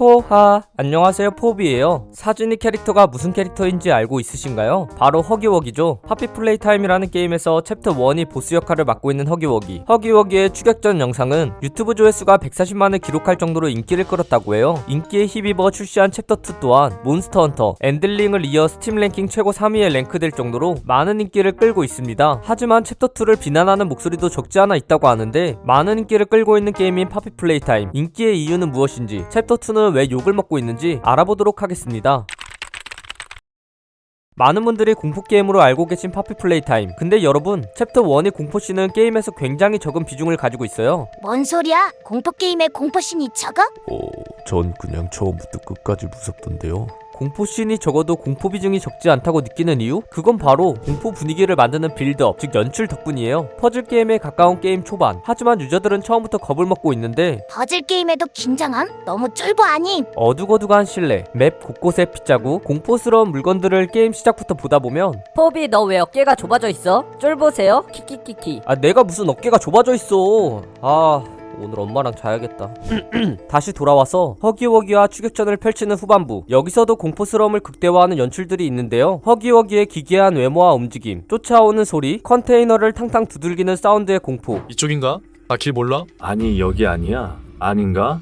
포하. 안녕하세요 포비예요. 사준이 캐릭터가 무슨 캐릭터인지 알고 있으신가요? 바로 허기워기죠. 파피 플레이 타임이라는 게임에서 챕터 1의 보스 역할을 맡고 있는 허기워기. 허기워기의 추격전 영상은 유튜브 조회수가 140만을 기록할 정도로 인기를 끌었다고 해요. 인기에 힘입어 출시한 챕터 2 또한 몬스터 헌터 엘든링을 이어 스팀 랭킹 최고 3위에 랭크될 정도로 많은 인기를 끌고 있습니다. 하지만 챕터 2를 비난하는 목소리도 적지 않아 있다고 하는데 많은 인기를 끌고 있는 게임인 파피 플레이 타임 인기의 이유는 무엇인지 챕터 2는 왜 욕을 먹고 있는지 알아보도록 하겠습니다. 많은 분들이 공포 게임으로 알고 계신 파피 플레이 타임. 근데 여러분, 챕터 1의 공포씬은 게임에서 굉장히 적은 비중을 가지고 있어요. 뭔 소리야? 공포 게임에 공포신이 적어? 어, 전 그냥 처음부터 끝까지 무섭던데요. 공포씬이 적어도 공포 비중이 적지 않다고 느끼는 이유? 그건 바로 공포 분위기를 만드는 빌드업, 즉 연출 덕분이에요. 퍼즐 게임에 가까운 게임 초반. 하지만 유저들은 처음부터 겁을 먹고 있는데 퍼즐 게임에도 긴장함? 너무 쫄보 아님? 어둑어둑한 실내, 맵 곳곳에 핏자국, 공포스러운 물건들을 게임 시작부터 보다 보면 포비 너 왜 어깨가 좁아져 있어? 쫄보세요. 키키키키. 아 내가 무슨 어깨가 좁아져 있어 아 오늘 엄마랑 자야겠다 다시 돌아와서 허기워기와 추격전을 펼치는 후반부 여기서도 공포스러움을 극대화하는 연출들이 있는데요 허기워기의 기괴한 외모와 움직임 쫓아오는 소리 컨테이너를 탕탕 두들기는 사운드의 공포 이쪽인가? 나 길 몰라? 아니 여기 아니야 아닌가?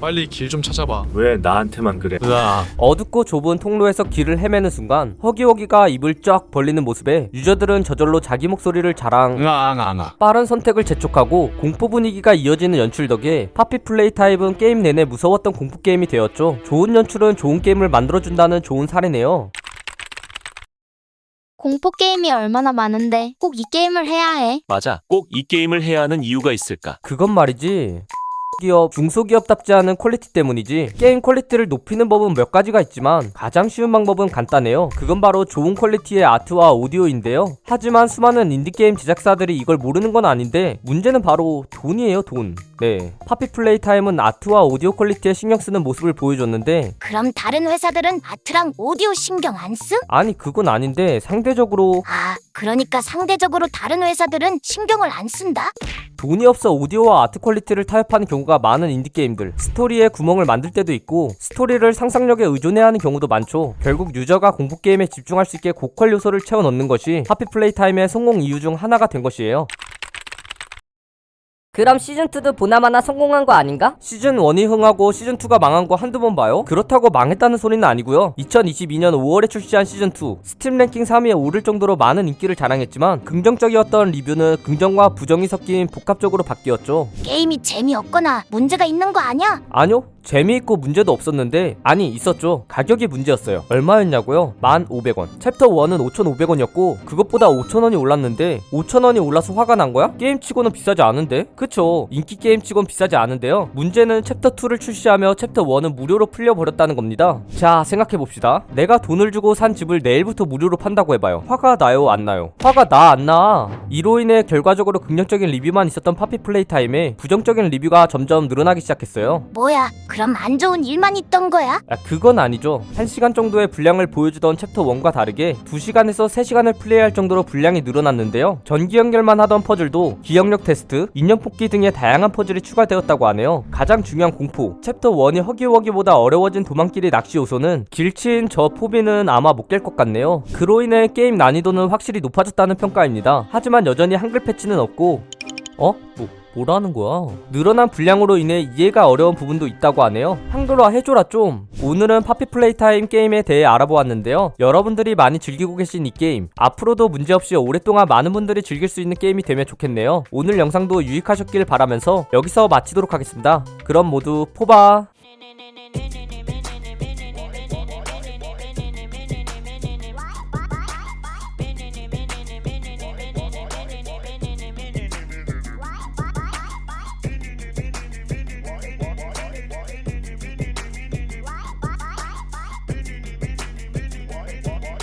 빨리 길 좀 찾아봐. 왜 나한테만 그래 으아. 어둡고 좁은 통로에서 길을 헤매는 순간 허기워기가 입을 쫙 벌리는 모습에 유저들은 저절로 자기 목소리를 자랑 응아응아응아. 빠른 선택을 재촉하고 공포 분위기가 이어지는 연출 덕에 파피 플레이 타입은 게임 내내 무서웠던 공포 게임이 되었죠. 좋은 연출은 좋은 게임을 만들어준다는 좋은 사례네요. 공포 게임이 얼마나 많은데 꼭 이 게임을 해야 해. 맞아. 꼭 이 게임을 해야 하는 이유가 있을까? 그건 말이지. 기업, 중소기업답지 않은 퀄리티 때문이지 게임 퀄리티를 높이는 법은 몇 가지가 있지만 가장 쉬운 방법은 간단해요 그건 바로 좋은 퀄리티의 아트와 오디오인데요 하지만 수많은 인디게임 제작사들이 이걸 모르는 건 아닌데 문제는 바로 돈이에요 돈 네. 파피 플레이 타임은 아트와 오디오 퀄리티에 신경 쓰는 모습을 보여줬는데 그럼 다른 회사들은 아트랑 오디오 신경 안 씀? 아니 그건 아닌데 상대적으로 아, 그러니까 상대적으로 다른 회사들은 신경을 안 쓴다? 돈이 없어 오디오와 아트 퀄리티를 타협하는 경우가 많은 인디게임들. 스토리에 구멍을 만들 때도 있고 스토리를 상상력에 의존해야 하는 경우도 많죠. 결국 유저가 공포게임에 집중할 수 있게 고퀄 요소를 채워 넣는 것이 파피 플레이 타임의 성공 이유 중 하나가 된 것이에요 그럼 시즌2도 보나마나 성공한 거 아닌가? 시즌 1이 흥하고 시즌 2가 망한 거 한두 번 봐요? 그렇다고 망했다는 소리는 아니고요. 2022년 5월에 출시한 시즌 2 스팀 랭킹 3위에 오를 정도로 많은 인기를 자랑했지만 긍정적이었던 리뷰는 긍정과 부정이 섞인 복합적으로 바뀌었죠. 게임이 재미없거나 문제가 있는 거 아니야? 아니요. 재미있고 문제도 없었는데 아니 있었죠. 가격이 문제였어요. 얼마였냐고요? 1,500원. 챕터 1은 5,500원이었고 그것보다 5,000원이 올랐는데 5,000원이 올라서 화가 난 거야? 게임치고는 비싸지 않은데? 그쵸. 인기 게임치곤 비싸지 않은데요. 문제는 챕터 2를 출시하며 챕터 1은 무료로 풀려버렸다는 겁니다. 자 생각해봅시다. 내가 돈을 주고 산 집을 내일부터 무료로 판다고 해봐요. 화가 나요 안 나요? 화가 나 안 나? 이로 인해 결과적으로 긍정적인 리뷰만 있었던 파피 플레이 타임에 부정적인 리뷰가 점점 늘어나기 시작했어요. 뭐야, 그럼 안 좋은 일만 있던 거야? 아, 그건 아니죠. 1시간 정도의 분량을 보여주던 챕터 1과 다르게 2시간에서 3시간을 플레이할 정도로 분량이 늘어났는데요. 전기 연결만 하던 퍼즐도 기억력 테스트, 인형 뽑기 등의 다양한 퍼즐이 추가되었다고 하네요. 가장 중요한 공포, 챕터 1의 허기워기보다 어려워진 도망길의 낚시 요소는 길치인 저 포비는 아마 못 깰 것 같네요. 그로 인해 게임 난이도는 확실히 높아졌다는 평가입니다. 하지만 여전히 한글 패치는 없고 어? 뭐, 뭐라는 거야? 늘어난 분량으로 인해 이해가 어려운 부분도 있다고 하네요. 한글화 해줘라 좀. 오늘은 파피 플레이 타임 게임에 대해 알아보았는데요. 여러분들이 많이 즐기고 계신 이 게임 앞으로도 문제없이 오랫동안 많은 분들이 즐길 수 있는 게임이 되면 좋겠네요. 오늘 영상도 유익하셨길 바라면서 여기서 마치도록 하겠습니다. 그럼 모두 포바.